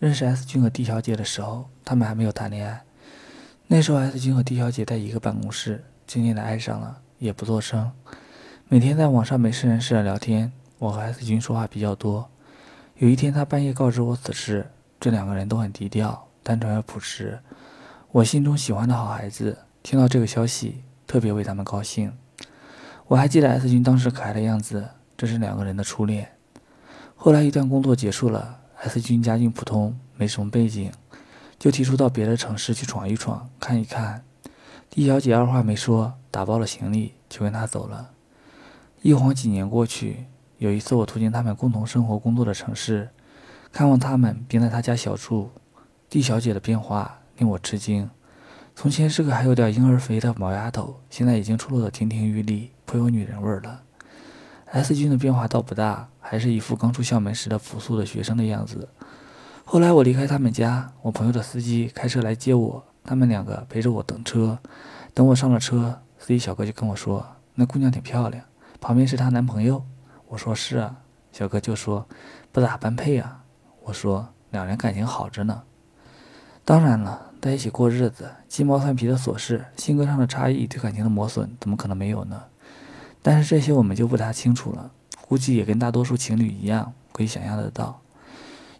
认识 S 君和 D 小姐的时候，他们还没有谈恋爱。那时候 S 君和 D 小姐在一个办公室，渐渐的爱上了，也不做声。每天在网上没事人似的聊天，我和 S 君说话比较多。有一天他半夜告知我此事，这两个人都很低调、单纯而朴实。我心中喜欢的好孩子听到这个消息，特别为他们高兴。我还记得 S 君当时可爱的样子，这是两个人的初恋。后来一段工作结束了，S 君家境普通，没什么背景，就提出到别的城市去闯一闯，看一看。D 小姐二话没说，打包了行李就跟他走了。一晃几年过去。有一次，我途经他们共同生活、工作的城市，看望他们，并在他家小住。D 小姐的变化令我吃惊。从前是个还有点婴儿肥的毛丫头，现在已经出落得亭亭玉立，颇有女人味了。S 君的变化倒不大，还是一副刚出校门时的朴素的学生的样子。后来我离开他们家，我朋友的司机开车来接我，他们两个陪着我等车。等我上了车，司机小哥就跟我说：“那姑娘挺漂亮，旁边是她男朋友。”我说是啊，小哥就说不咋般配啊。我说两人感情好着呢。当然了，在一起过日子，鸡毛蒜皮的琐事，性格上的差异，对感情的磨损，怎么可能没有呢？但是这些我们就不大清楚了，估计也跟大多数情侣一样，可以想象得到。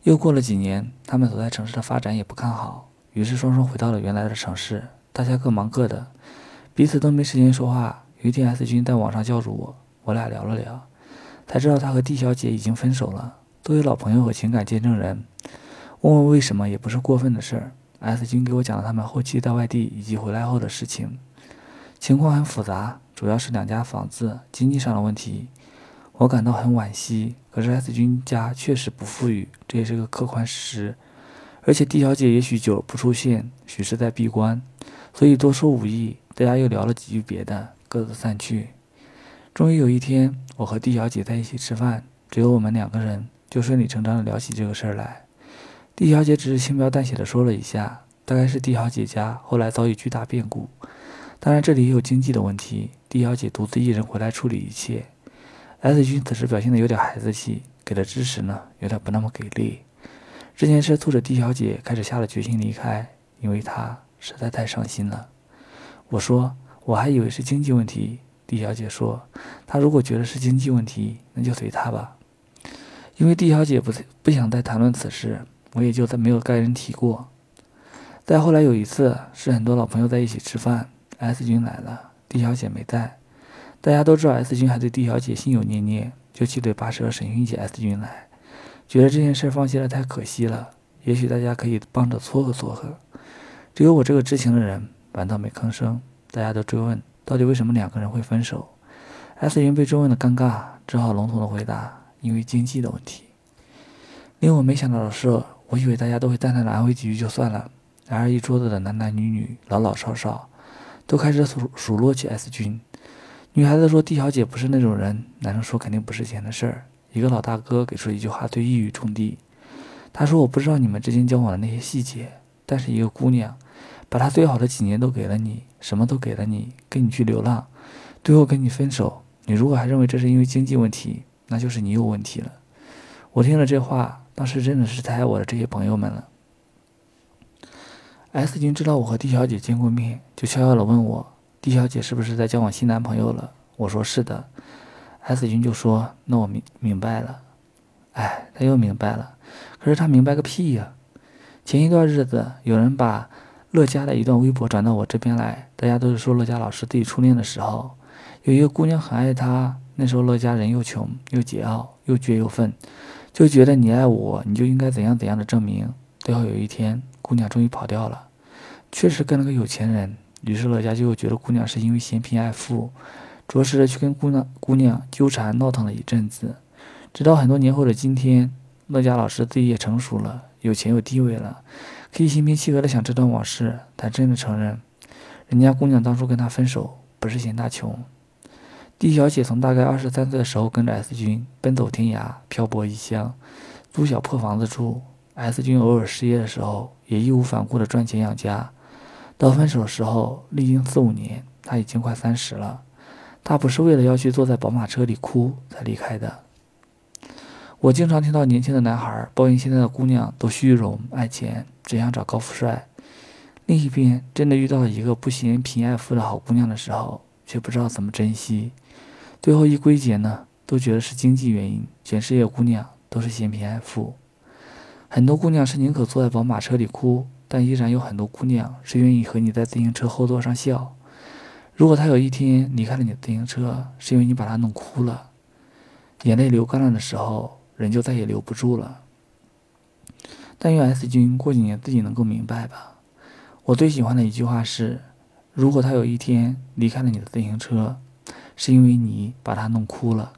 又过了几年，他们所在城市的发展也不看好，于是双双回到了原来的城市，大家各忙各的，彼此都没时间说话。有一天，S 君在网上叫住我，我俩聊了聊。才知道他和 D 小姐已经分手了，都有老朋友和情感见证人。问问为什么也不是过分的事儿。S 君给我讲了他们后期在外地以及回来后的事情，情况很复杂，主要是两家房子经济上的问题。我感到很惋惜，可是 S 君家确实不富裕，这也是个客观事实。而且 D 小姐也许久不出现，许是在闭关，所以多说无益。大家又聊了几句别的，各自散去。终于有一天，我和 D 小姐在一起吃饭，只有我们两个人，就顺理成章地聊起这个事儿来。D 小姐只是轻描淡写地说了一下，大概是 D 小姐家后来遭遇巨大变故，当然这里也有经济的问题，D 小姐独自一人回来处理一切。S 君此时表现得有点孩子气，给的支持呢有点不那么给力。这件事促使 D 小姐开始下了决心离开，因为她实在太伤心了。我说，我还以为是经济问题。D 小姐说：“她如果觉得是经济问题，那就随她吧。”因为 D 小姐不不想再谈论此事，我也就再没有跟人提过。再后来有一次，是很多老朋友在一起吃饭，S 君来了，D 小姐没在。大家都知道 S 君还对 D 小姐心有念念，就七嘴八舌审讯起 S 君来，觉得这件事放弃了太可惜了。也许大家可以帮着撮合撮合。只有我这个知情的人，反倒没吭声。大家都追问。到底为什么两个人会分手？S 君被追问的尴尬，只好笼统的回答：“因为经济的问题。”令我没想到的是，我以为大家都会淡淡的安慰几句就算了，然而一桌子的男男女女、老老少少，都开始数数落起 S 君。女孩子说：“D 小姐不是那种人。”男生说：“肯定不是钱的事儿。”一个老大哥给出一句话，对一语中的。他说：“我不知道你们之间交往的那些细节，但是一个姑娘。”把她最好的几年都给了你，什么都给了你，跟你去流浪，最后跟你分手。你如果还认为这是因为经济问题，那就是你有问题了。我听了这话，当时真的是太爱我的这些朋友们了。S 君知道我和 D 小姐见过面，就悄悄地问我：“D 小姐是不是在交往新男朋友了？”我说：“是的。”S 君就说：“那我明明白了。”哎，他又明白了，可是他明白个屁呀！前一段日子，有人把。乐嘉的一段微博转到我这边来，大家都是说乐嘉老师自己初恋的时候，有一个姑娘很爱他。那时候乐嘉人又穷又桀骜又倔又愤，就觉得你爱我，你就应该怎样怎样的证明。最后有一天，姑娘终于跑掉了，确实跟了个有钱人。于是乐嘉就觉得姑娘是因为嫌贫爱富，着实的去跟姑娘姑娘纠缠闹腾了一阵子。直到很多年后的今天，乐嘉老师自己也成熟了，有钱有地位了。可以心平气和的想这段往事，他真的承认，人家姑娘当初跟他分手不是嫌他穷。D 小姐从大概二十三岁的时候跟着 S 君奔走天涯，漂泊异乡，租小破房子住。S 君偶尔失业的时候，也义无反顾的赚钱养家。到分手的时候，历经四五年，他已经快三十了。他不是为了要去坐在宝马车里哭才离开的。我经常听到年轻的男孩抱怨现在的姑娘都虚荣爱钱，只想找高富帅。另一边，真的遇到了一个不嫌贫爱富的好姑娘的时候，却不知道怎么珍惜。最后一归结呢，都觉得是经济原因。全世界姑娘都是嫌贫爱富，很多姑娘是宁可坐在宝马车里哭，但依然有很多姑娘是愿意和你在自行车后座上笑。如果他有一天离开了你的自行车，是因为你把他弄哭了，眼泪流干了的时候，人就再也留不住了。但愿 S 君过几年自己能够明白吧。我最喜欢的一句话是：如果他有一天离开了你的自行车，是因为你把他弄哭了。